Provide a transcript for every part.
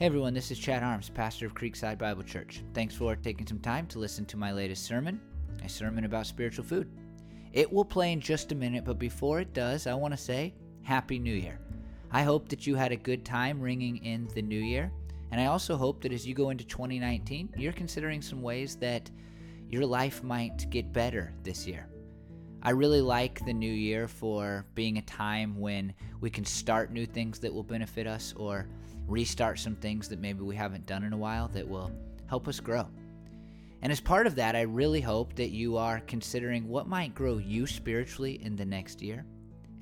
Hey everyone, this is Chad Arms, pastor of Creekside Bible Church. Thanks for taking some time to listen to my latest sermon, a sermon about spiritual food. It will play in just a minute, but before it does, I want to say Happy New Year. I hope that you had a good time ringing in the new year, and I also hope that as you go into 2019, you're considering some ways that your life might get better this year. I really like the new year for being a time when we can start new things that will benefit us or restart some things that maybe we haven't done in a while that will help us grow. And as part of that, I really hope that you are considering what might grow you spiritually in the next year.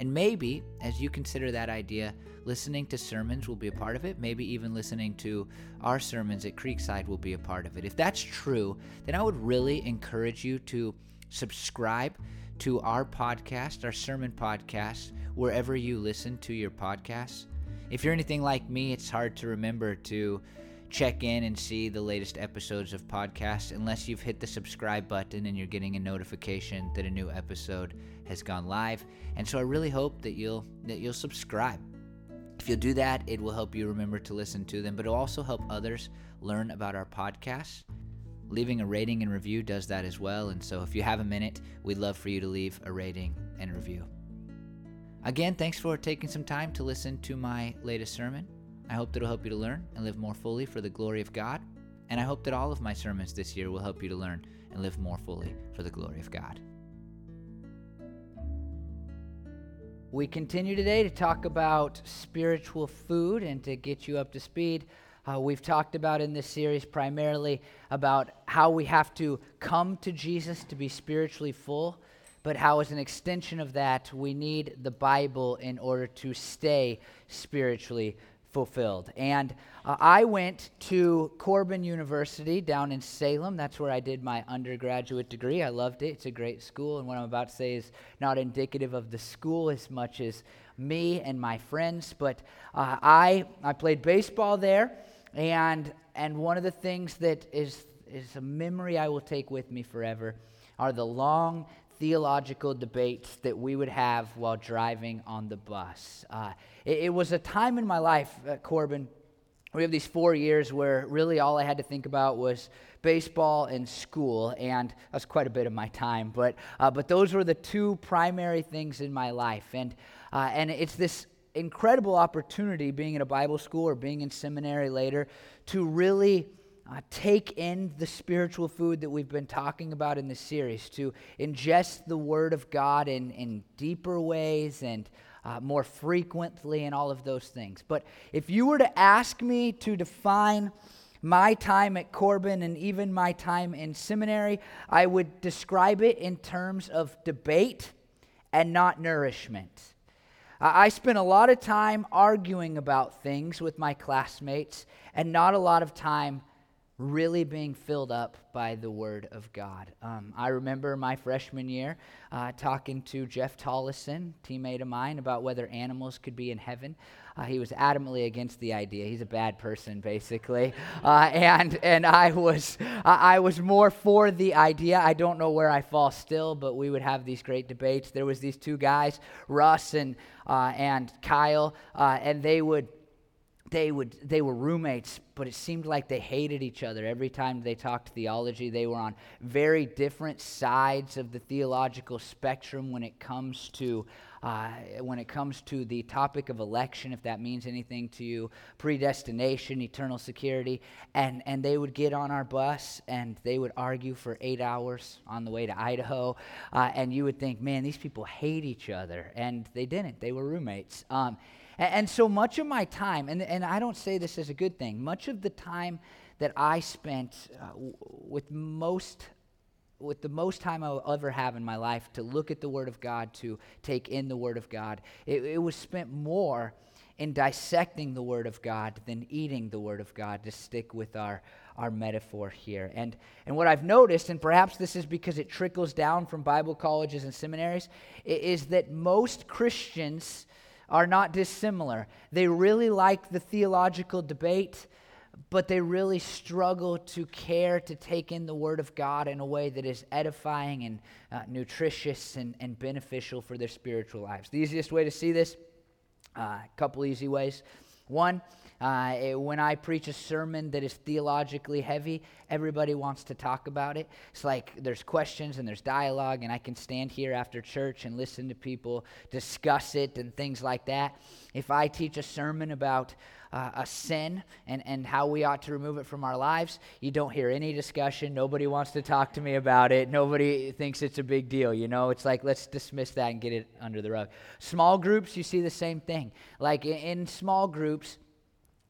And maybe, as you consider that idea, listening to sermons will be a part of it. Maybe even listening to our sermons at Creekside will be a part of it. If that's true, then I would really encourage you to subscribe to our podcast, our sermon podcast, wherever you listen to your podcasts. If you're anything like me, it's hard to remember to check in and see the latest episodes of podcasts unless you've hit the subscribe button and you're getting a notification that a new episode has gone live. And so I really hope that you'll that you'll subscribe. If you'll do that, it will help you remember to listen to them, but it'll also help others learn about our podcasts. Leaving a rating and review does that as well, and so if you have a minute, we'd love for you to leave a rating and review. Again, thanks for taking some time to listen to my latest sermon. I hope that it'll help you to learn and live more fully for the glory of God. And I hope that all of my sermons this year will help you to learn and live more fully for the glory of God. We continue today to talk about spiritual food and to get you up to speed. Uh, we've talked about in this series primarily about how we have to come to Jesus to be spiritually full but how, as an extension of that, we need the Bible in order to stay spiritually fulfilled. And uh, I went to Corban University down in Salem. That's where I did my undergraduate degree. I loved it. It's a great school. And what I'm about to say is not indicative of the school as much as me and my friends. But uh, I, I played baseball there. And, and one of the things that is, is a memory I will take with me forever are the long theological debates that we would have while driving on the bus. Uh, it, it, was a time in my life at Corban. We have these four years where really all I had to think about was baseball and school, and that was quite a bit of my time. But uh, but those were the two primary things in my life, and uh, and it's this incredible opportunity being in a Bible school or being in seminary later to really uh, take in the spiritual food that we've been talking about in this series, to ingest the Word of God in, in deeper ways and uh, more frequently, and all of those things. But if you were to ask me to define my time at Corban and even my time in seminary, I would describe it in terms of debate and not nourishment. I spent a lot of time arguing about things with my classmates and not a lot of time really being filled up by the Word of God. Um, I remember my freshman year uh, talking to Jeff Tollison, teammate of mine, about whether animals could be in heaven. Uh, he was adamantly against the idea. He's a bad person, basically, uh, and and I was I was more for the idea. I don't know where I fall still, but we would have these great debates. There was these two guys, Russ and uh, and Kyle, uh, and they would they would they were roommates but it seemed like they hated each other. Every time they talked theology they were on very different sides of the theological spectrum when it comes to uh, when it comes to the topic of election if that means anything to you predestination eternal security. And and they would get on our bus and they would argue for eight hours on the way to idaho. Uh, and you would think man these people hate each other. And they didn't. They were roommates. Um, and, and so much of my time, and, and I don't say this as a good thing, much of the time that I spent uh, with most with the most time I'll ever have in my life to look at the Word of God, to take in the Word of God, it, it, was spent more in dissecting the Word of God than eating the Word of God, to stick with our, our metaphor here. And, and what I've noticed, and perhaps this is because it trickles down from Bible colleges and seminaries, is that most Christians are not dissimilar. They really like the theological debate, but they really struggle to care to take in the Word of God in a way that is edifying and uh, nutritious and, and beneficial for their spiritual lives. The easiest way to see this, uh, a uh, couple easy ways. One, uh, it, when I preach a sermon that is theologically heavy, everybody wants to talk about it. It's like there's questions and there's dialogue, and I can stand here after church and listen to people discuss it and things like that. If I teach a sermon about uh, a sin and, and how we ought to remove it from our lives, you don't hear any discussion. Nobody wants to talk to me about it. Nobody thinks it's a big deal. You know, it's like, let's dismiss that and get it under the rug. Small groups, you see the same thing. Like in, in small groups,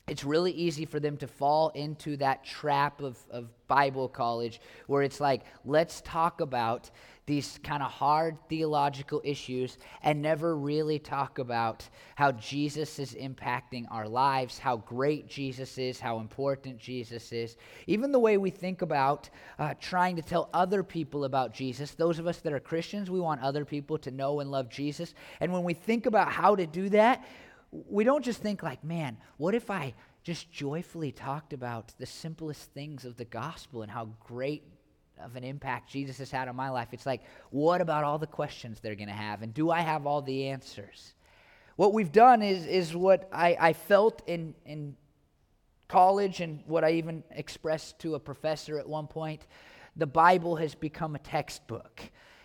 it's really easy for them to fall into that trap of, of Bible college where it's like, let's talk about these kind of hard theological issues and never really talk about how Jesus is impacting our lives, how great Jesus is, how important Jesus is. Even the way we think about uh, trying to tell other people about Jesus, those of us that are Christians, we want other people to know and love Jesus. And when we think about how to do that, we don't just think like, man, what if I just joyfully talked about the simplest things of the gospel and how great of an impact Jesus has had on my life. It's like, what about all the questions they're going to have? And do I have all the answers? What we've done is, is what I, I felt in, in college and what I even expressed to a professor at one point. The Bible has become a textbook.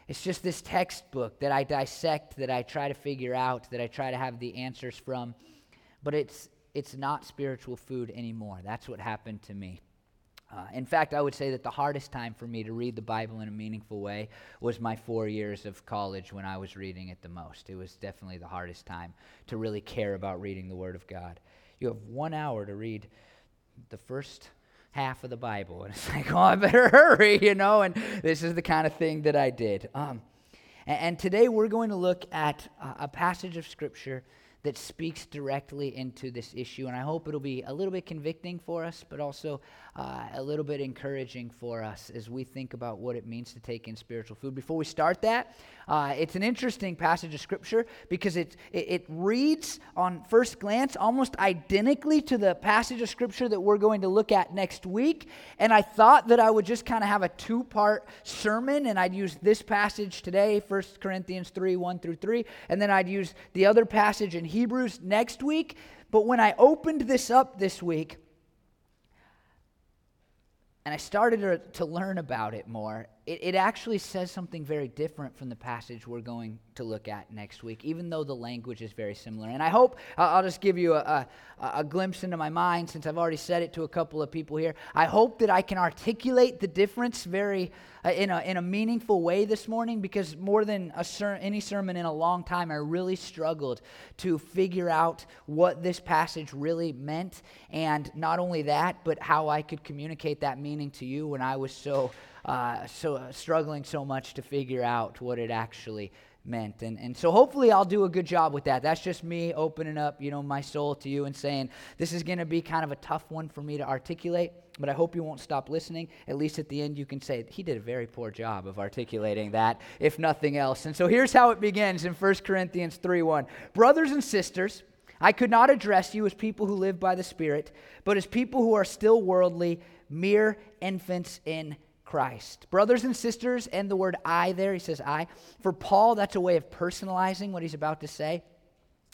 It's just this textbook that I dissect, that I try to figure out, that I try to have the answers from. But it's, it's not spiritual food anymore. That's what happened to me. Uh, in fact, I would say that the hardest time for me to read the Bible in a meaningful way was my four years of college when I was reading it the most. It was definitely the hardest time to really care about reading the Word of God. You have one hour to read the first half of the Bible, and it's like, oh, I better hurry, you know, and this is the kind of thing that I did. Um, and, and, today we're going to look at a passage of Scripture that speaks directly into this issue. And I hope it'll be a little bit convicting for us, but also uh, a little bit encouraging for us as we think about what it means to take in spiritual food. Before we start that, uh, it's an interesting passage of Scripture because it, it, it reads on first glance almost identically to the passage of Scripture that we're going to look at next week. And I thought that I would just kind of have a two part sermon, and I'd use this passage today, 1 Corinthians 3 1 through 3, and then I'd use the other passage in Hebrews next week. But when I opened this up this week, and I started to, learn about it more, it, it actually says something very different from the passage we're going to look at next week, even though the language is very similar. And I hope I'll just give you a, a, a, glimpse into my mind since I've already said it to a couple of people here. I hope that I can articulate the difference very uh, in, a, in a meaningful way this morning because more than a ser- any sermon in a long time, I really struggled to figure out what this passage really meant. And not only that, but how I could communicate that meaning to you when I was so uh, so uh, struggling so much to figure out what it actually meant. And, and so hopefully I'll do a good job with that. That's just me opening up, you know, my soul to you and saying, this is going to be kind of a tough one for me to articulate, but I hope you won't stop listening. At least at the end you can say, he did a very poor job of articulating that, if nothing else. And so here's how it begins in 1 Corinthians 3 1. Brothers and sisters, I could not address you as people who live by the Spirit, but as people who are still worldly, mere infants in Christ. Brothers and sisters, and the word I there, he says I. For Paul, that's a way of personalizing what he's about to say.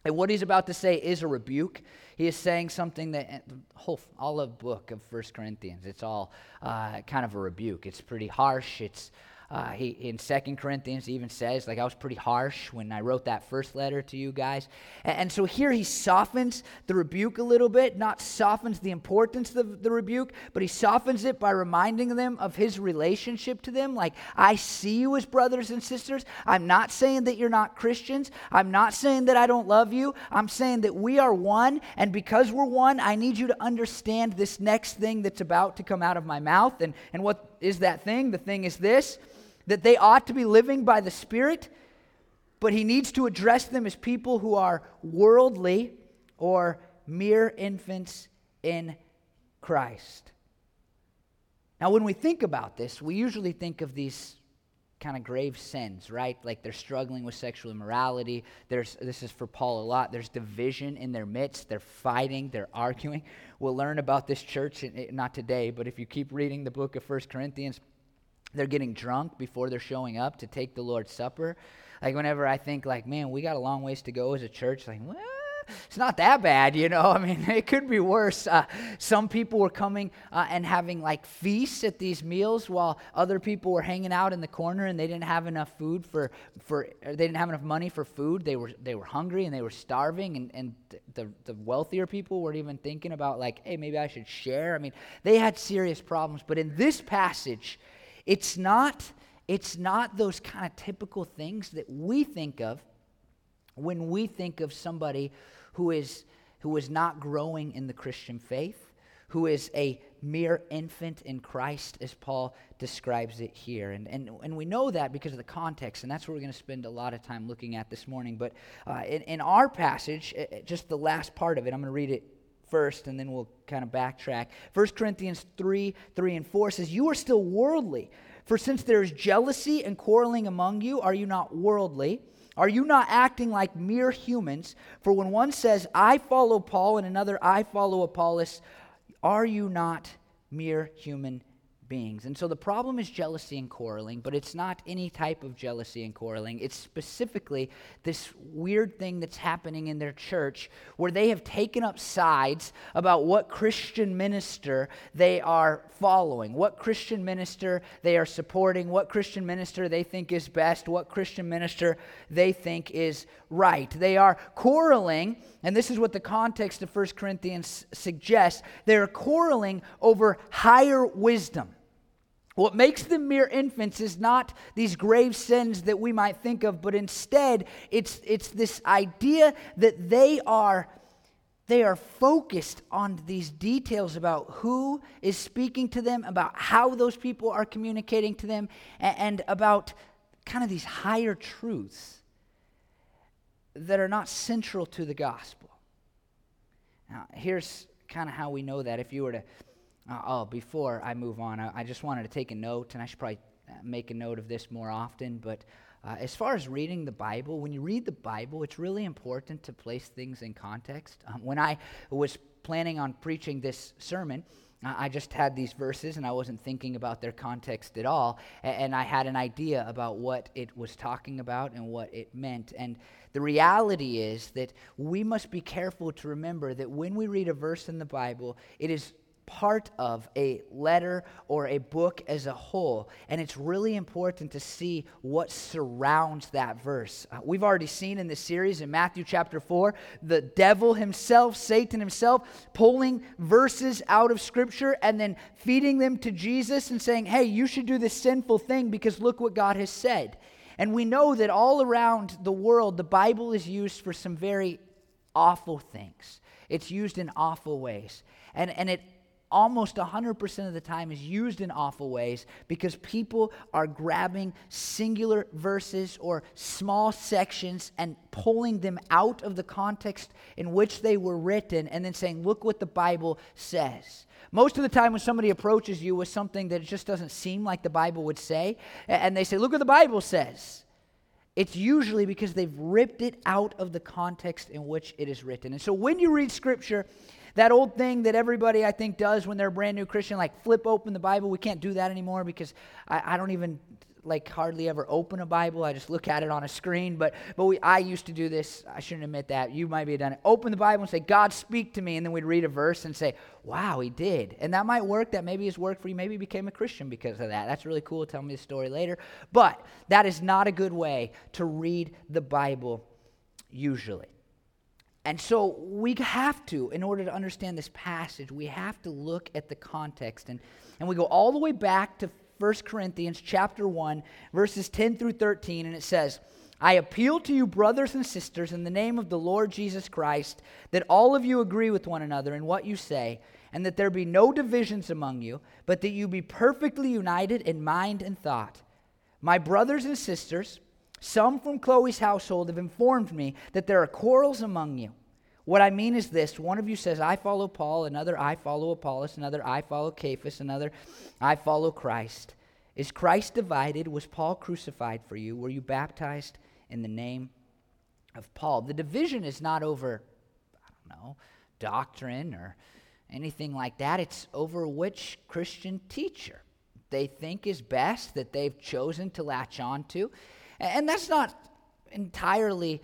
And what he's about to say is a rebuke. He is saying something that the whole all of book of First Corinthians, it's all uh, kind of a rebuke. It's pretty harsh. It's uh, he in Second Corinthians even says, like I was pretty harsh when I wrote that first letter to you guys. And, and, so here he softens the rebuke a little bit, not softens the importance of the rebuke, but he softens it by reminding them of his relationship to them. Like, I see you as brothers and sisters. I'm not saying that you're not Christians. I'm not saying that I don't love you. I'm saying that we are one, and because we're one, I need you to understand this next thing that's about to come out of my mouth. And, and what is that thing? The thing is this that they ought to be living by the Spirit, but he needs to address them as people who are worldly or mere infants in Christ. Now, when we think about this, we usually think of these kind of grave sins, right? Like they're struggling with sexual immorality. There's this is for Paul a lot. There's division in their midst. They're fighting, they're arguing. We'll learn about this church eh, eh, not today, but if you keep reading the book of First Corinthians, they're getting drunk before they're showing up to take the Lord's Supper. Like whenever I think like, man, we got a long ways to go as a church, like, well, it's not that bad, you know. I mean, it could be worse. Uh, some people were coming uh, and having like feasts at these meals, while other people were hanging out in the corner and they didn't have enough food for for they didn't have enough money for food. They were they were hungry and they were starving, and and the the wealthier people weren't even thinking about like, hey, maybe I should share. I mean, they had serious problems. But in this passage, it's not it's not those kind of typical things that we think of when we think of somebody who is, who is not growing in the Christian faith, who is a mere infant in Christ, as Paul describes it here. And, and, and we know that because of the context, and that's what we're going to spend a lot of time looking at this morning. But uh, in, in our passage, uh, just the last part of it, I'm going to read it first and then we'll kind of backtrack. 1 Corinthians 3 3 and 4 says, You are still worldly. For since there is jealousy and quarreling among you, are you not worldly? Are you not acting like mere humans? For when one says, I follow Paul, and another, I follow Apollos, are you not mere human beings. And so the problem is jealousy and quarreling, but it's not any type of jealousy and quarreling. It's specifically this weird thing that's happening in their church where they have taken up sides about what Christian minister they are following, what Christian minister they are supporting, what Christian minister they think is best, what Christian minister they think is right. They are quarreling, and this is what the context of 1 Corinthians suggests. They're quarreling over higher wisdom. What makes them mere infants is not these grave sins that we might think of, but instead it's, it's this idea that they are, they are focused on these details about who is speaking to them, about how those people are communicating to them, and, and about kind of these higher truths that are not central to the gospel. Now, here's kind of how we know that. If you were to uh, oh, before I move on, I, I, just wanted to take a note, and I should probably uh, make a note of this more often. But uh, as far as reading the Bible, when you read the Bible, it's really important to place things in context. Um, when I was planning on preaching this sermon, I just had these verses and I wasn't thinking about their context at all. And I had an idea about what it was talking about and what it meant. And the reality is that we must be careful to remember that when we read a verse in the Bible, it is part of a letter or a book as a whole. And it's really important to see what surrounds that verse. Uh, we've already seen in this series in Matthew chapter 4 the devil himself, Satan himself, pulling verses out of Scripture and then feeding them to Jesus and saying, hey, you should do this sinful thing because look what God has said. And we know that all around the world, the Bible is used for some very awful things. It's used in awful ways. And, and it almost 100% of the time is used in awful ways because people are grabbing singular verses or small sections and pulling them out of the context in which they were written and then saying, Look what the Bible says. Most of the time, when somebody approaches you with something that just doesn't seem like the Bible would say, and they say, Look what the Bible says. It's usually because they've ripped it out of the context in which it is written. And so when you read Scripture, that old thing that everybody, I think, does when they're a brand new Christian, like flip open the Bible. We can't do that anymore because I, I don't even like hardly ever open a Bible. I just look at it on a screen. But but we I used to do this. I shouldn't admit that. You might be done it. Open the Bible and say, God speak to me, and then we'd read a verse and say, Wow, he did. And that might work. That maybe has worked for you. Maybe you became a Christian because of that. That's really cool. Tell me the story later. But that is not a good way to read the Bible usually. And so we have to, in order to understand this passage, we have to look at the context. And, and we go all the way back to 1 Corinthians chapter 1, verses 10 through 13, and it says, I appeal to you, brothers and sisters, in the name of the Lord Jesus Christ, that all of you agree with one another in what you say, and that there be no divisions among you, but that you be perfectly united in mind and thought. My brothers and sisters, some from Chloe's household have informed me that there are quarrels among you. What I mean is this one of you says, I follow Paul, another, I follow Apollos, another, I follow Cephas, another, I follow Christ. Is Christ divided? Was Paul crucified for you? Were you baptized in the name of Paul? The division is not over, I don't know, doctrine or anything like that. It's over which Christian teacher they think is best that they've chosen to latch on to. And that's not entirely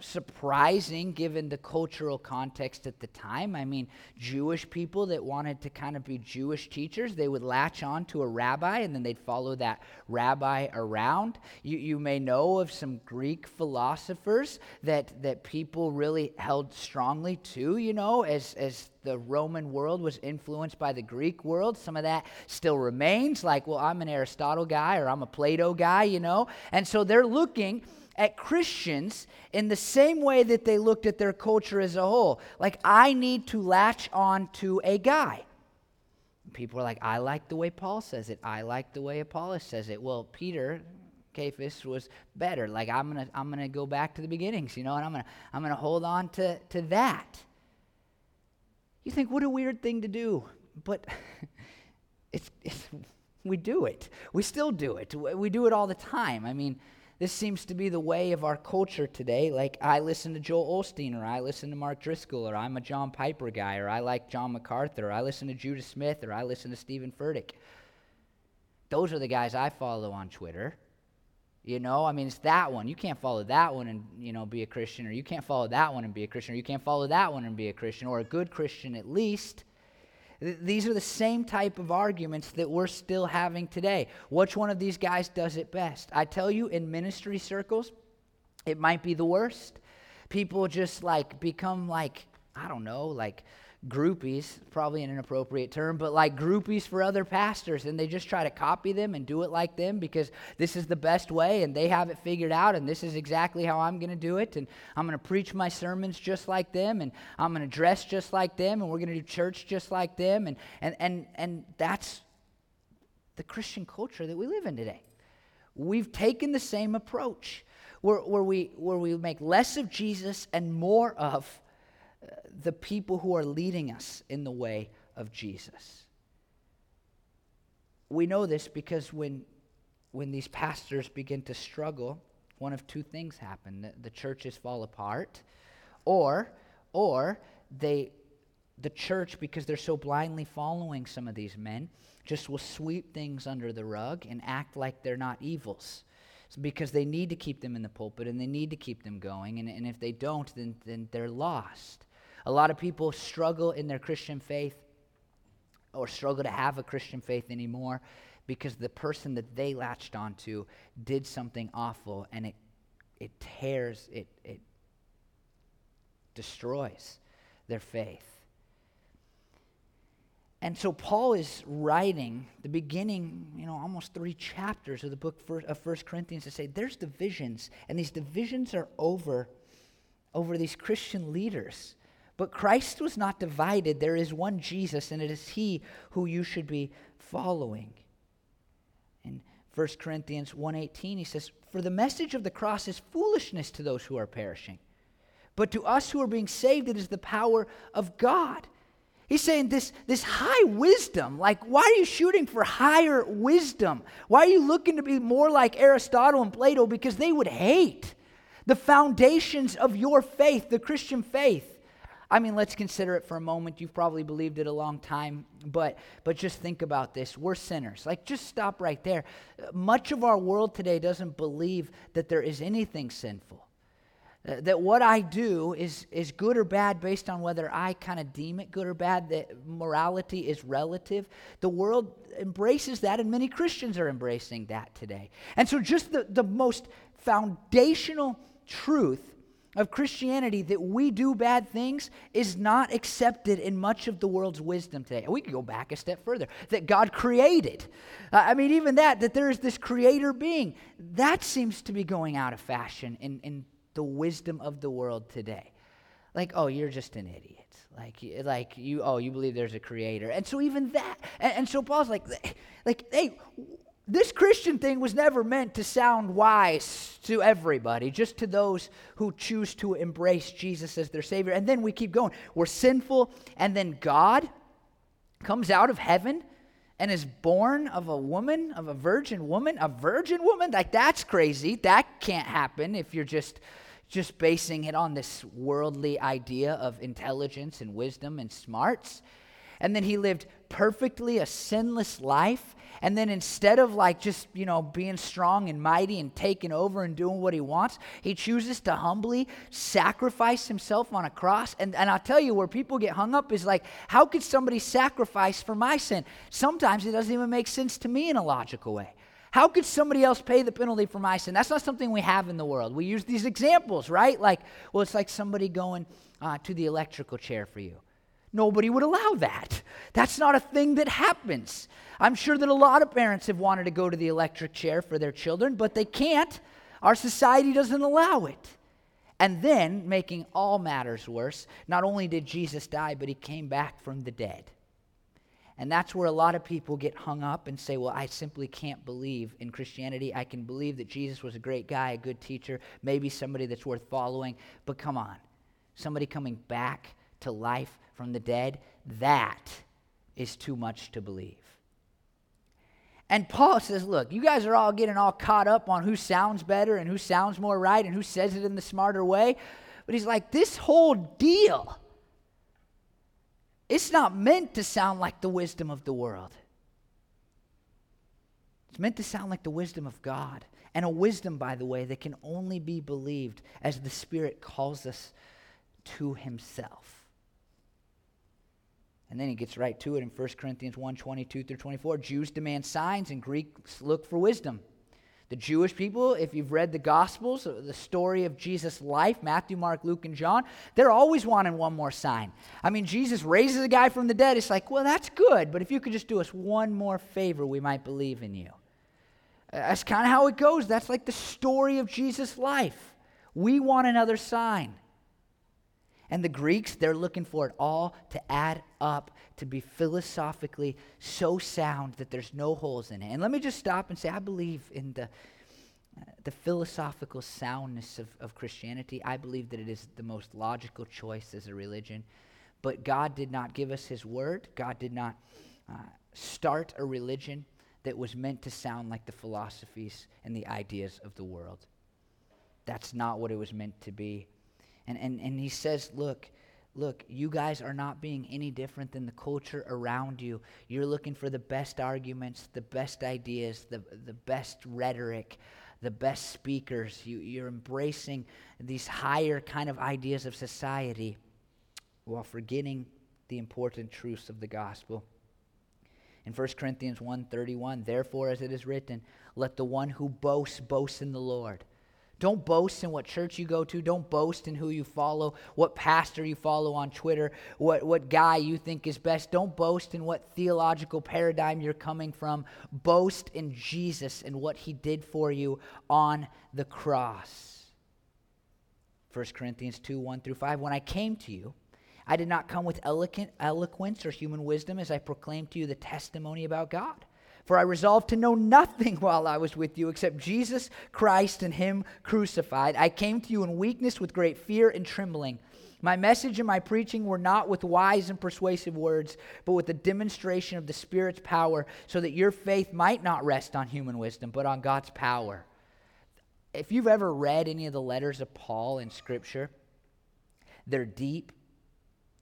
surprising given the cultural context at the time. I mean, Jewish people that wanted to kind of be Jewish teachers, they would latch on to a rabbi and then they'd follow that rabbi around. You, you may know of some Greek philosophers that, that people really held strongly to, you know, as, as the Roman world was influenced by the Greek world. Some of that still remains, like, well, I'm an Aristotle guy or I'm a Plato guy, you know. And so they're looking at Christians in the same way that they looked at their culture as a whole. Like, I need to latch on to a guy. People are like, I like the way Paul says it. I like the way Apollos says it. Well, Peter, Cephas was better. Like I'm gonna I'm gonna go back to the beginnings, you know, and I'm gonna I'm gonna hold on to to that. You think what a weird thing to do, but it's, it's we do it. We still do it. We do it all the time. I mean, this seems to be the way of our culture today. Like, I listen to Joel Osteen, or I listen to Mark Driscoll, or I'm a John Piper guy, or I like John MacArthur, or I listen to Judah Smith, or I listen to Stephen Furtick. Those are the guys I follow on Twitter. You know, I mean, it's that one. You can't follow that one and, you know, be a Christian, or you can't follow that one and be a Christian, or you can't follow that one and be a Christian, or a good Christian at least. These are the same type of arguments that we're still having today. Which one of these guys does it best? I tell you, in ministry circles, it might be the worst. People just like become like, I don't know, like groupies, probably an inappropriate term, but like groupies for other pastors. And they just try to copy them and do it like them because this is the best way and they have it figured out and this is exactly how I'm going to do it. And I'm going to preach my sermons just like them and I'm going to dress just like them and we're going to do church just like them. And, and, and, and that's the Christian culture that we live in today. We've taken the same approach where, where, we, where we make less of Jesus and more of the people who are leading us in the way of Jesus. We know this because when, when these pastors begin to struggle, one of two things happen the, the churches fall apart, or, or they, the church, because they're so blindly following some of these men, just will sweep things under the rug and act like they're not evils because they need to keep them in the pulpit and they need to keep them going. And, and if they don't, then, then they're lost. A lot of people struggle in their Christian faith or struggle to have a Christian faith anymore because the person that they latched onto did something awful and it, it tears, it, it destroys their faith. And so Paul is writing the beginning, you know, almost three chapters of the book of First Corinthians to say there's divisions, and these divisions are over over these Christian leaders. But Christ was not divided. There is one Jesus, and it is he who you should be following. In 1 Corinthians 1:18 he says, "For the message of the cross is foolishness to those who are perishing, but to us who are being saved it is the power of God." He's saying this, this high wisdom, like, why are you shooting for higher wisdom? Why are you looking to be more like Aristotle and Plato? Because they would hate the foundations of your faith, the Christian faith. I mean, let's consider it for a moment. You've probably believed it a long time, but but just think about this. We're sinners. Like just stop right there. Much of our world today doesn't believe that there is anything sinful. Uh, that what I do is is good or bad based on whether I kind of deem it good or bad. That morality is relative. The world embraces that, and many Christians are embracing that today. And so, just the, the most foundational truth of Christianity that we do bad things is not accepted in much of the world's wisdom today. We could go back a step further that God created. Uh, I mean, even that, that there is this creator being, that seems to be going out of fashion in, in the wisdom of the world today. Like, oh, you're just an idiot. Like, like you, oh, you believe there's a creator. And so even that, and, and so Paul's like, like, hey, this Christian thing was never meant to sound wise to everybody, just to those who choose to embrace Jesus as their Savior. And then we keep going. We're sinful, and then God comes out of heaven and is born of a woman, of a virgin woman, a virgin woman. Like, that's crazy. That can't happen if you're just just basing it on this worldly idea of intelligence and wisdom and smarts. And then he lived perfectly a sinless life And then instead of like just, you know, being strong and mighty and taking over and doing what he wants, he chooses to humbly sacrifice himself on a cross. And, and I'll tell you, where people get hung up is like, how could somebody sacrifice for my sin? Sometimes it doesn't even make sense to me in a logical way. How could somebody else pay the penalty for my sin? That's not something we have in the world. We use these examples, right? Like, well, it's like somebody going uh, to the electrical chair for you. Nobody would allow that. That's not a thing that happens. I'm sure that a lot of parents have wanted to go to the electric chair for their children, but they can't. Our society doesn't allow it. And then, making all matters worse, not only did Jesus die, but he came back from the dead. And that's where a lot of people get hung up and say, well, I simply can't believe in Christianity. I can believe that Jesus was a great guy, a good teacher, maybe somebody that's worth following, but come on. Somebody coming back to life from the dead, that is too much to believe. And Paul says, look, you guys are all getting all caught up on who sounds better and who sounds more right and who says it in the smarter way. But he's like, this whole deal, it's not meant to sound like the wisdom of the world. It's meant to sound like the wisdom of God. And a wisdom, by the way, that can only be believed as the Spirit calls us to Himself. And then he gets right to it in 1 Corinthians 1 22 through 24. Jews demand signs, and Greeks look for wisdom. The Jewish people, if you've read the Gospels, uh, the story of Jesus' life, Matthew, Mark, Luke, and John, they're always wanting one more sign. I mean, Jesus raises a guy from the dead. It's like, well, that's good, but if you could just do us one more favor, we might believe in you. Uh, that's kind of how it goes. That's like the story of Jesus' life. We want another sign. And the Greeks, they're looking for it all to add up, to be philosophically so sound that there's no holes in it. And let me just stop and say, I believe in the, uh, the philosophical soundness of, of Christianity. I believe that it is the most logical choice as a religion. But God did not give us His word, God did not uh, start a religion that was meant to sound like the philosophies and the ideas of the world. That's not what it was meant to be. And, and, and he says, Look, look, you guys are not being any different than the culture around you. You're looking for the best arguments, the best ideas, the, the best rhetoric, the best speakers. You, you're embracing these higher kind of ideas of society while forgetting the important truths of the gospel. In 1 Corinthians 1:31, therefore as it is written, let the one who boasts boast in the Lord. Don't boast in what church you go to. Don't boast in who you follow, what pastor you follow on Twitter, what, what guy you think is best. Don't boast in what theological paradigm you're coming from. Boast in Jesus and what he did for you on the cross. 1 Corinthians 2 1 through 5. When I came to you, I did not come with eloquent, eloquence or human wisdom as I proclaimed to you the testimony about God. For I resolved to know nothing while I was with you except Jesus Christ and Him crucified. I came to you in weakness with great fear and trembling. My message and my preaching were not with wise and persuasive words, but with the demonstration of the Spirit's power, so that your faith might not rest on human wisdom, but on God's power. If you've ever read any of the letters of Paul in Scripture, they're deep,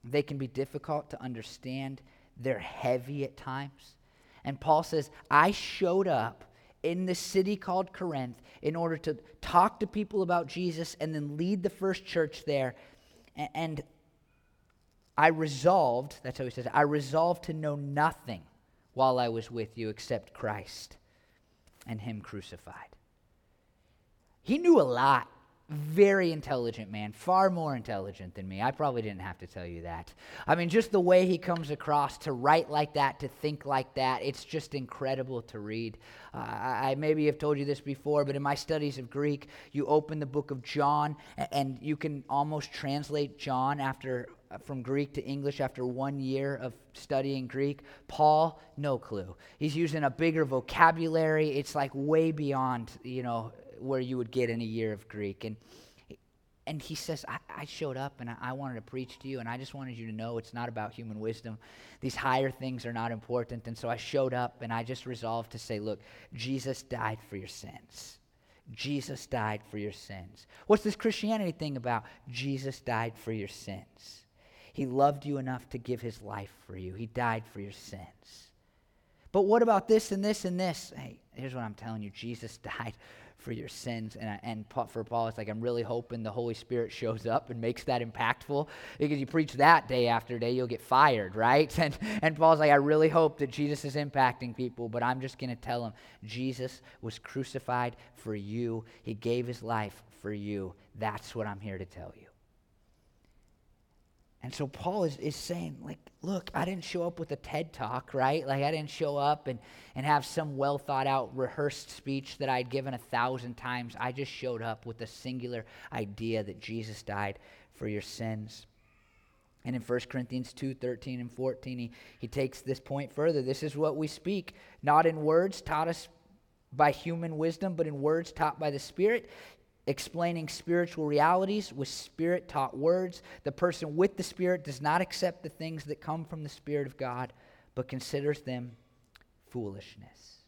they can be difficult to understand, they're heavy at times. And Paul says, I showed up in the city called Corinth in order to talk to people about Jesus and then lead the first church there. And I resolved, that's how he says, I resolved to know nothing while I was with you except Christ and Him crucified. He knew a lot very intelligent man, far more intelligent than me. I probably didn't have to tell you that. I mean, just the way he comes across to write like that, to think like that, it's just incredible to read. Uh, I maybe have told you this before, but in my studies of Greek, you open the book of John, and you can almost translate John after uh, from Greek to English after one year of studying Greek. Paul, no clue. He's using a bigger vocabulary. It's like way beyond, you know, where you would get in a year of Greek. And and he says, I, I showed up and I, I, wanted to preach to you, and I just wanted you to know it's not about human wisdom. These higher things are not important. And so I showed up and I just resolved to say, Look, Jesus died for your sins. Jesus died for your sins. What's this Christianity thing about? Jesus died for your sins. He loved you enough to give his life for you, He died for your sins. But what about this and this and this? Hey, here's what I'm telling you Jesus died for your sins. And, and for Paul, it's like, I'm really hoping the Holy Spirit shows up and makes that impactful because you preach that day after day, you'll get fired, right? And, and Paul's like, I really hope that Jesus is impacting people, but I'm just going to tell them Jesus was crucified for you, He gave His life for you. That's what I'm here to tell you. And so Paul is, is saying, like, look, I didn't show up with a TED talk, right? Like, I didn't show up and, and have some well thought out, rehearsed speech that I'd given a thousand times. I just showed up with a singular idea that Jesus died for your sins. And in 1 Corinthians 2 13 and 14, he, he takes this point further. This is what we speak, not in words taught us by human wisdom, but in words taught by the Spirit, explaining spiritual realities with spirit taught words. The person with the Spirit does not accept the things that come from the Spirit of God, but considers them foolishness.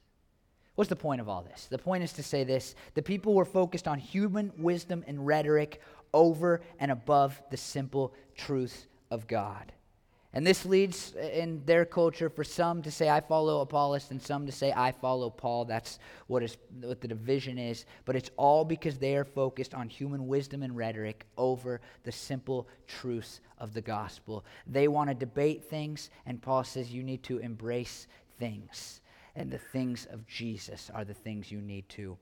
What's the point of all this? The point is to say this the people were focused on human wisdom and rhetoric over and above the simple truths of God. And this leads in their culture for some to say, I follow Apollos, and some to say, I follow Paul. That's what, is, what the division is. But it's all because they are focused on human wisdom and rhetoric over the simple truths of the gospel. They want to debate things, and Paul says, You need to embrace things. And the things of Jesus are the things you need to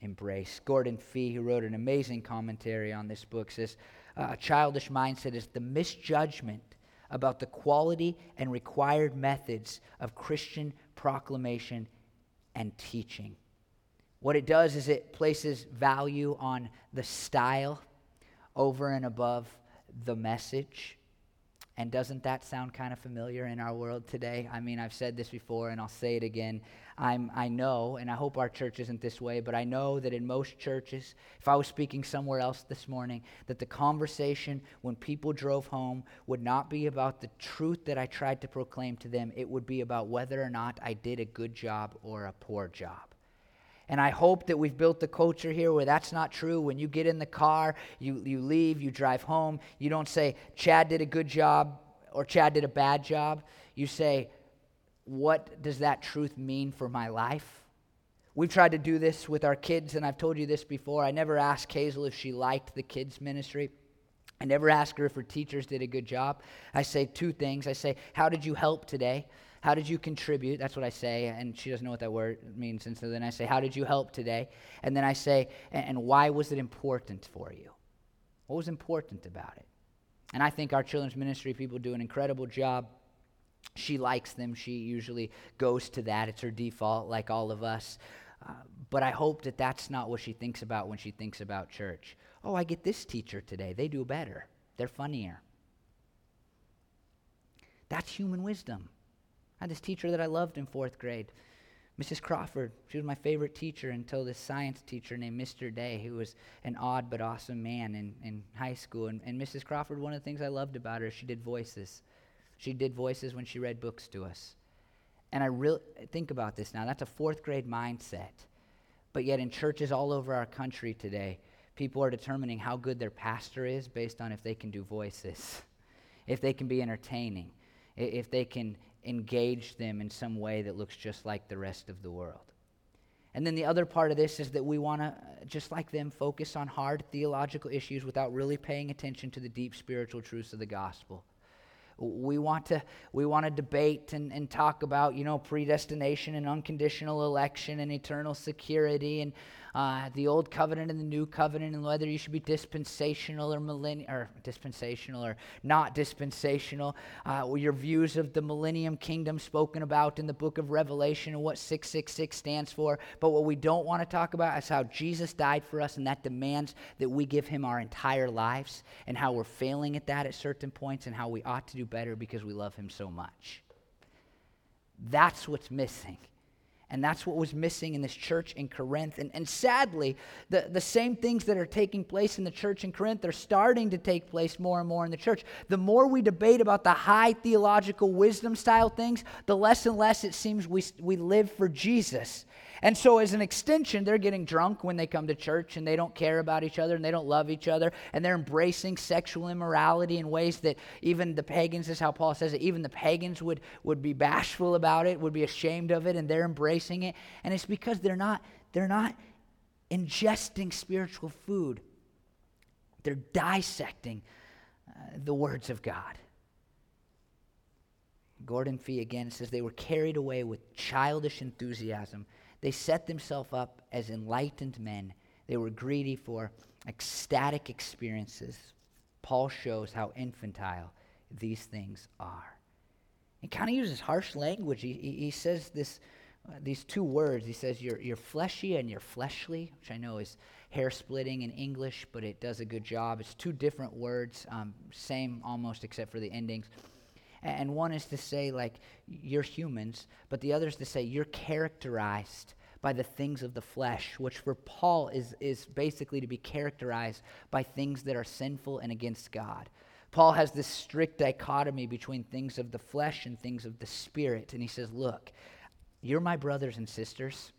embrace. Gordon Fee, who wrote an amazing commentary on this book, says, A childish mindset is the misjudgment about the quality and required methods of Christian proclamation and teaching. What it does is it places value on the style over and above the message. And doesn't that sound kind of familiar in our world today? I mean, I've said this before and I'll say it again. I'm, I know, and I hope our church isn't this way, but I know that in most churches, if I was speaking somewhere else this morning, that the conversation when people drove home would not be about the truth that I tried to proclaim to them. It would be about whether or not I did a good job or a poor job. And I hope that we've built the culture here where that's not true. When you get in the car, you, you leave, you drive home, you don't say, Chad did a good job or Chad did a bad job. You say, what does that truth mean for my life? We've tried to do this with our kids, and I've told you this before. I never asked Hazel if she liked the kids' ministry. I never ask her if her teachers did a good job. I say two things. I say, How did you help today? How did you contribute? That's what I say. And she doesn't know what that word means. And so then I say, How did you help today? And then I say, And why was it important for you? What was important about it? And I think our children's ministry people do an incredible job. She likes them. She usually goes to that. It's her default, like all of us. Uh, but I hope that that's not what she thinks about when she thinks about church. Oh, I get this teacher today. They do better, they're funnier. That's human wisdom. I had this teacher that I loved in fourth grade, Mrs. Crawford. She was my favorite teacher until this science teacher named Mr. Day, who was an odd but awesome man in, in high school. And, and Mrs. Crawford, one of the things I loved about her, she did voices. She did voices when she read books to us. And I really think about this now. That's a fourth grade mindset. But yet, in churches all over our country today, people are determining how good their pastor is based on if they can do voices, if they can be entertaining, if they can engage them in some way that looks just like the rest of the world. And then the other part of this is that we want to, uh, just like them, focus on hard theological issues without really paying attention to the deep spiritual truths of the gospel. We want to, we want to debate and, and talk about, you know, predestination and unconditional election and eternal security and uh, the old covenant and the new covenant and whether you should be dispensational or millennial or dispensational or not dispensational. Uh, your views of the millennium kingdom spoken about in the book of Revelation and what 666 stands for. But what we don't want to talk about is how Jesus died for us, and that demands that we give him our entire lives, and how we're failing at that at certain points, and how we ought to do better because we love him so much. That's what's missing. And that's what was missing in this church in Corinth. And, and sadly, the, the same things that are taking place in the church in Corinth are starting to take place more and more in the church. The more we debate about the high theological wisdom style things, the less and less it seems we, we live for Jesus. And so, as an extension, they're getting drunk when they come to church and they don't care about each other and they don't love each other and they're embracing sexual immorality in ways that even the pagans, is how Paul says it, even the pagans would, would be bashful about it, would be ashamed of it, and they're embracing it. And it's because they're not, they're not ingesting spiritual food, they're dissecting uh, the words of God. Gordon Fee again says they were carried away with childish enthusiasm they set themselves up as enlightened men. They were greedy for ecstatic experiences. Paul shows how infantile these things are. He kind of uses harsh language. He, he, he says this, uh, these two words. He says, you're, you're fleshy and you're fleshly, which I know is hair splitting in English, but it does a good job. It's two different words, um, same almost except for the endings. And one is to say, like, you're humans, but the other is to say, you're characterized by the things of the flesh, which for Paul is, is basically to be characterized by things that are sinful and against God. Paul has this strict dichotomy between things of the flesh and things of the spirit. And he says, Look, you're my brothers and sisters,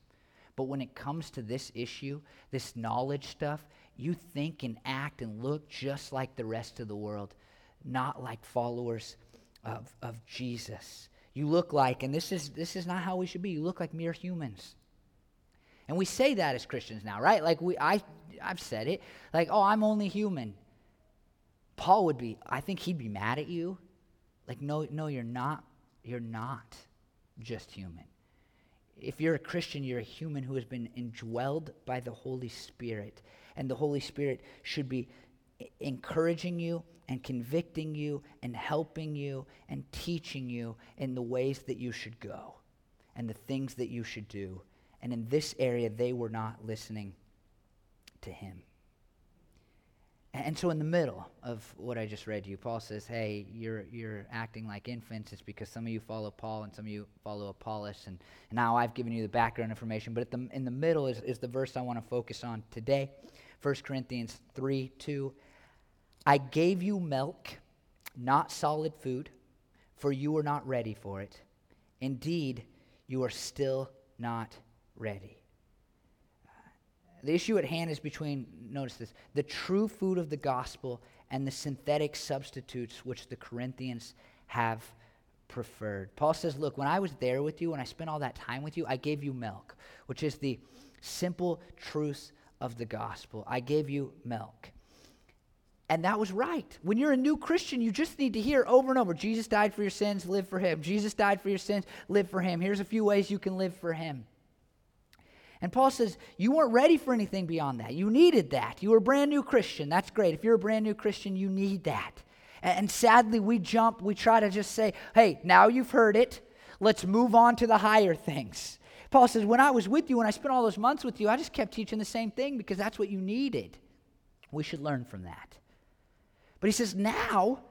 but when it comes to this issue, this knowledge stuff, you think and act and look just like the rest of the world, not like followers of, of Jesus. You look like, and this is, this is not how we should be, you look like mere humans. And we say that as Christians now, right? Like we I I've said it. Like, "Oh, I'm only human." Paul would be I think he'd be mad at you. Like, "No, no, you're not. You're not just human." If you're a Christian, you're a human who has been indwelled by the Holy Spirit, and the Holy Spirit should be encouraging you and convicting you and helping you and teaching you in the ways that you should go and the things that you should do. And in this area, they were not listening to him. And so, in the middle of what I just read to you, Paul says, Hey, you're, you're acting like infants. It's because some of you follow Paul and some of you follow Apollos. And, and now I've given you the background information. But the, in the middle is, is the verse I want to focus on today 1 Corinthians 3 2. I gave you milk, not solid food, for you were not ready for it. Indeed, you are still not ready. The issue at hand is between, notice this, the true food of the gospel and the synthetic substitutes which the Corinthians have preferred. Paul says, Look, when I was there with you, when I spent all that time with you, I gave you milk, which is the simple truth of the gospel. I gave you milk. And that was right. When you're a new Christian, you just need to hear over and over Jesus died for your sins, live for him. Jesus died for your sins, live for him. Here's a few ways you can live for him. And Paul says, You weren't ready for anything beyond that. You needed that. You were a brand new Christian. That's great. If you're a brand new Christian, you need that. And sadly, we jump, we try to just say, Hey, now you've heard it. Let's move on to the higher things. Paul says, When I was with you, when I spent all those months with you, I just kept teaching the same thing because that's what you needed. We should learn from that. But he says, Now,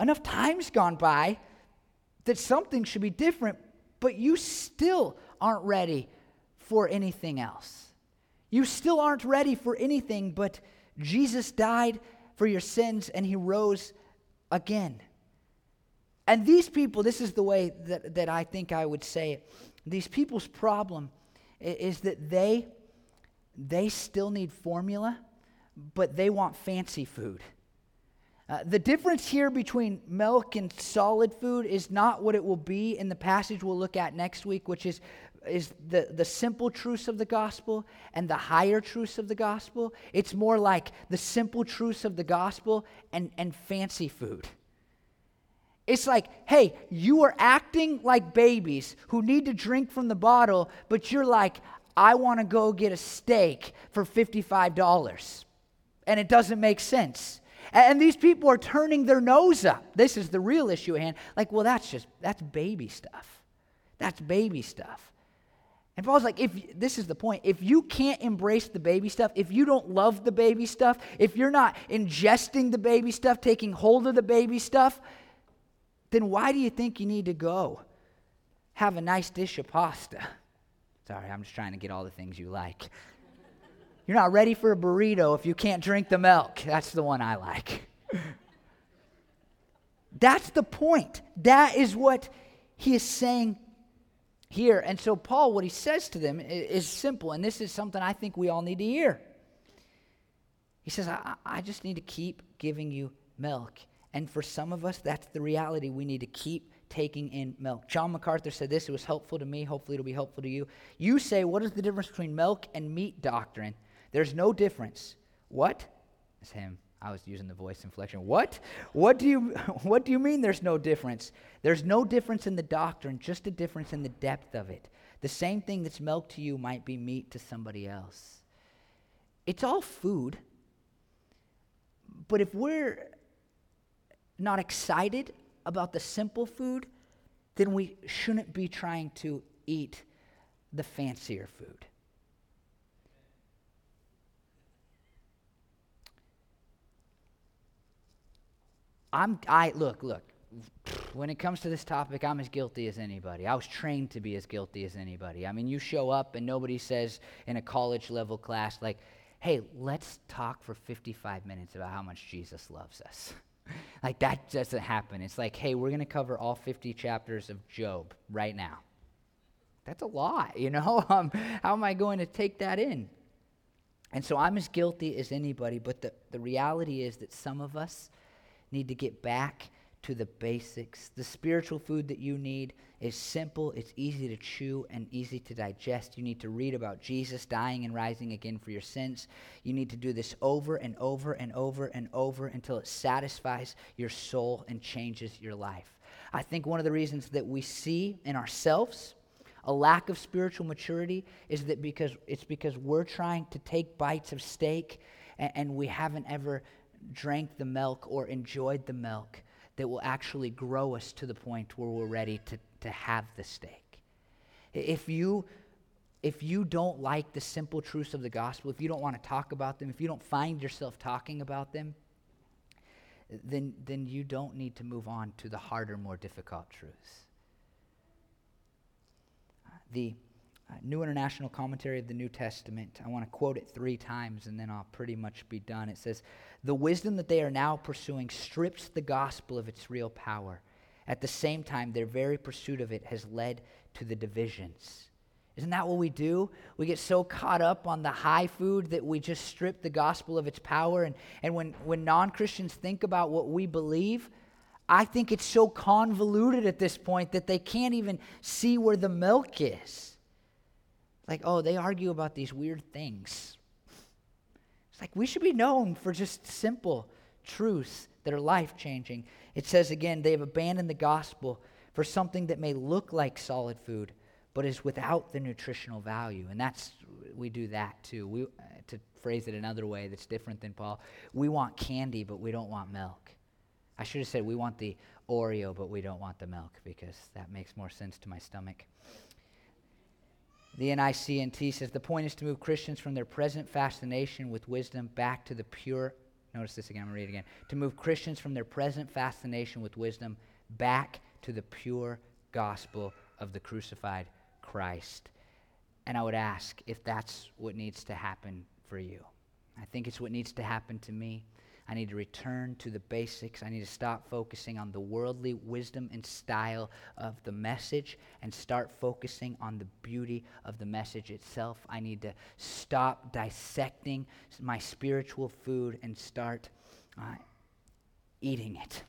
enough time's gone by that something should be different, but you still aren't ready for anything else. You still aren't ready for anything, but Jesus died for your sins and he rose again. And these people, this is the way that, that I think I would say it. These people's problem is that they they still need formula, but they want fancy food. Uh, the difference here between milk and solid food is not what it will be in the passage we'll look at next week, which is is the, the simple truths of the gospel and the higher truths of the gospel. It's more like the simple truths of the gospel and, and fancy food. It's like, hey, you are acting like babies who need to drink from the bottle, but you're like, I want to go get a steak for $55. And it doesn't make sense. And these people are turning their nose up. This is the real issue at hand. Like, well, that's just, that's baby stuff. That's baby stuff. And Paul's like, if this is the point, if you can't embrace the baby stuff, if you don't love the baby stuff, if you're not ingesting the baby stuff, taking hold of the baby stuff, then why do you think you need to go have a nice dish of pasta Sorry, I'm just trying to get all the things you like. You're not ready for a burrito if you can't drink the milk. That's the one I like. That's the point. That is what he is saying here. And so, Paul, what he says to them is, simple, and this is something I think we all need to hear. He says, I, I just need to keep giving you milk. And for some of us, that's the reality. We need to keep taking in milk. John MacArthur said this, it was helpful to me. Hopefully, it'll be helpful to you. You say, What is the difference between milk and meat doctrine? There's no difference. What? It's him. I was using the voice inflection. What? What do you what do you mean there's no difference? There's no difference in the doctrine, just a difference in the depth of it. The same thing that's milk to you might be meat to somebody else. It's all food. But if we're not excited about the simple food, then we shouldn't be trying to eat the fancier food. I'm I look, look. When it comes to this topic, I'm as guilty as anybody. I was trained to be as guilty as anybody. I mean, you show up and nobody says in a college level class like, "Hey, let's talk for 55 minutes about how much Jesus loves us." like that doesn't happen. It's like, "Hey, we're going to cover all 50 chapters of Job right now." That's a lot, you know? Um, how am I going to take that in? And so I'm as guilty as anybody, but the, the reality is that some of us, need to get back to the basics. The spiritual food that you need is simple, it's easy to chew, and easy to digest. You need to read about Jesus dying and rising again for your sins. You need to do this over and over and over and over until it satisfies your soul and changes your life. I think one of the reasons that we see in ourselves a lack of spiritual maturity is that because it's because we're trying to take bites of steak and, and we haven't ever drank the milk or enjoyed the milk that will actually grow us to the point where we're ready to, to have the steak. If you if you don't like the simple truths of the gospel, if you don't want to talk about them, if you don't find yourself talking about them, then, then you don't need to move on to the harder, more difficult truths. The uh, New International Commentary of the New Testament. I want to quote it three times and then I'll pretty much be done. It says, The wisdom that they are now pursuing strips the gospel of its real power. At the same time, their very pursuit of it has led to the divisions. Isn't that what we do? We get so caught up on the high food that we just strip the gospel of its power. And, and when, when non Christians think about what we believe, I think it's so convoluted at this point that they can't even see where the milk is. Like, oh, they argue about these weird things. Like we should be known for just simple truths that are life changing. It says again, they have abandoned the gospel for something that may look like solid food, but is without the nutritional value. And that's, we do that too. We, to phrase it another way that's different than Paul, we want candy, but we don't want milk. I should have said we want the Oreo, but we don't want the milk because that makes more sense to my stomach. The NICNT says the point is to move Christians from their present fascination with wisdom back to the pure. Notice this again, I'm going to read it again. To move Christians from their present fascination with wisdom back to the pure gospel of the crucified Christ. And I would ask if that's what needs to happen for you. I think it's what needs to happen to me. I need to return to the basics. I need to stop focusing on the worldly wisdom and style of the message and start focusing on the beauty of the message itself. I need to stop dissecting my spiritual food and start uh, eating it.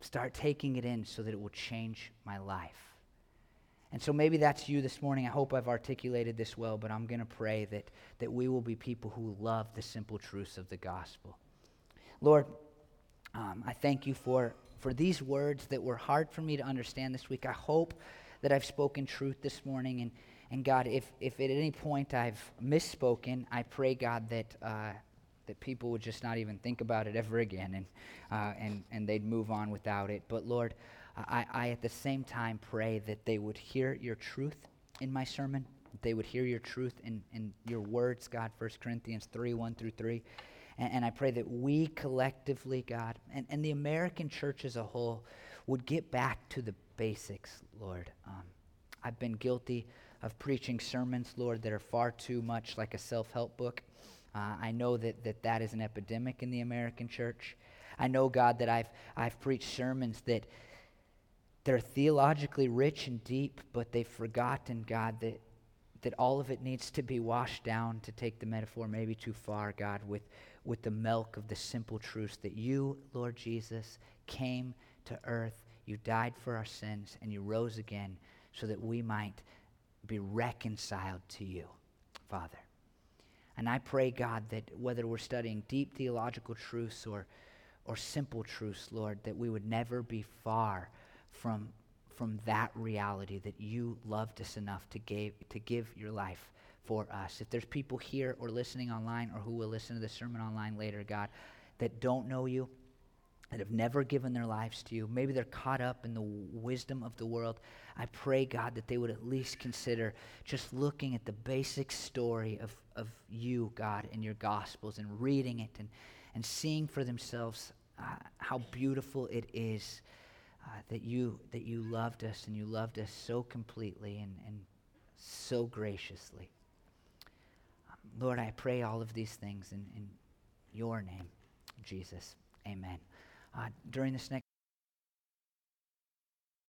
Start taking it in so that it will change my life. And so maybe that's you this morning. I hope I've articulated this well, but I'm going to pray that, that we will be people who love the simple truths of the gospel. Lord, um, I thank you for, for these words that were hard for me to understand this week. I hope that I've spoken truth this morning. And, and God, if, if at any point I've misspoken, I pray, God, that, uh, that people would just not even think about it ever again and, uh, and, and they'd move on without it. But Lord, I, I at the same time pray that they would hear your truth in my sermon. They would hear your truth in, in your words, God, 1 Corinthians 3 1 through 3. And, and I pray that we collectively, God, and, and the American church as a whole, would get back to the basics, Lord. Um, I've been guilty of preaching sermons, Lord, that are far too much like a self help book. Uh, I know that, that that is an epidemic in the American church. I know, God, that I've, I've preached sermons that they're theologically rich and deep, but they've forgotten, God, that, that all of it needs to be washed down, to take the metaphor maybe too far, God, with, with the milk of the simple truths that you, Lord Jesus, came to earth, you died for our sins, and you rose again so that we might be reconciled to you, Father. And I pray, God, that whether we're studying deep theological truths or, or simple truths, Lord, that we would never be far from, from that reality that you loved us enough to, gave, to give your life for us. If there's people here or listening online or who will listen to the sermon online later, God, that don't know you, that have never given their lives to you. Maybe they're caught up in the wisdom of the world. I pray, God, that they would at least consider just looking at the basic story of, of you, God, in your Gospels and reading it and, and seeing for themselves uh, how beautiful it is uh, that, you, that you loved us and you loved us so completely and, and so graciously. Um, Lord, I pray all of these things in, in your name, Jesus. Amen. Uh, during this next